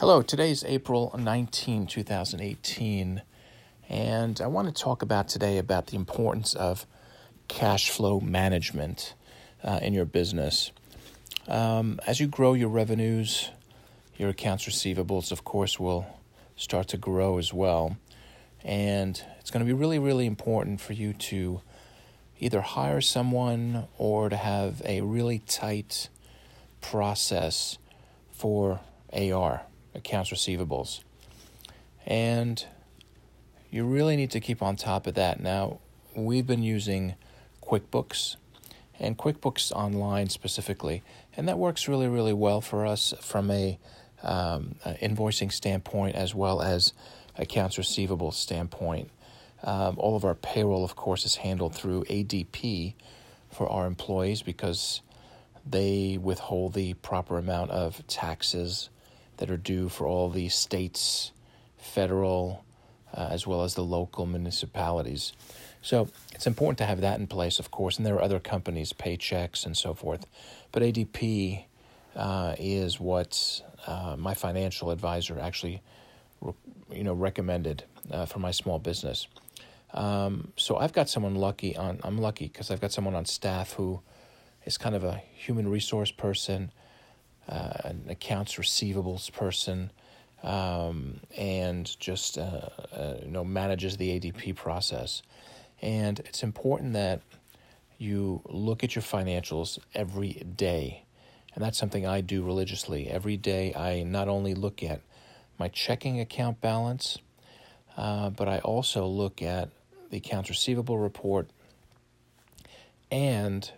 Hello, today is April 19, 2018, and I want to talk about today about the importance of cash flow management uh, in your business. Um, as you grow your revenues, your accounts receivables, of course, will start to grow as well. And it's going to be really, really important for you to either hire someone or to have a really tight process for AR accounts receivables. And you really need to keep on top of that. Now, we've been using QuickBooks and QuickBooks Online specifically, and that works really, really well for us from a um, invoicing standpoint as well as accounts receivable standpoint. Um, all of our payroll, of course, is handled through ADP for our employees because they withhold the proper amount of taxes that are due for all the states, federal, uh, as well as the local municipalities. So it's important to have that in place, of course, and there are other companies, Paychex and so forth. But ADP uh, is what uh, my financial advisor actually, you know, recommended uh, for my small business. Um, so I've got someone lucky on. I'm lucky because I've got someone on staff who is kind of a human resource person uh, an accounts receivables person, um, and just uh, uh, you know manages the ADP process. And it's important that you look at your financials every day. And that's something I do religiously. Every day, I not only look at my checking account balance, uh, but I also look at the accounts receivable report and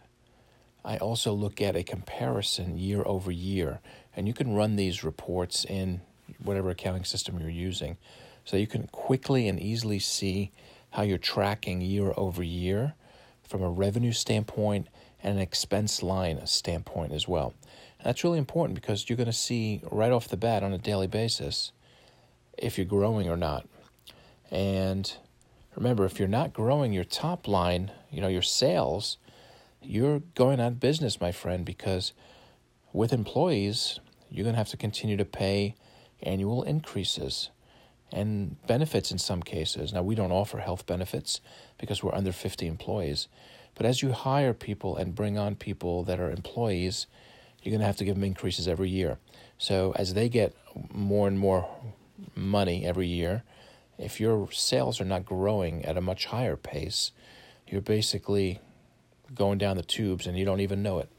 I also look at a comparison year over year, and you can run these reports in whatever accounting system you're using. So you can quickly and easily see how you're tracking year over year from a revenue standpoint and an expense line standpoint as well. And that's really important because you're going to see right off the bat on a daily basis if you're growing or not. And remember, if you're not growing your top line, you know, your sales, you're going out of business, my friend, because with employees, you're going to have to continue to pay annual increases and benefits in some cases. Now, we don't offer health benefits because we're under 50 employees. But as you hire people and bring on people that are employees, you're going to have to give them increases every year. So, as they get more and more money every year, if your sales are not growing at a much higher pace, you're basically going down the tubes and you don't even know it.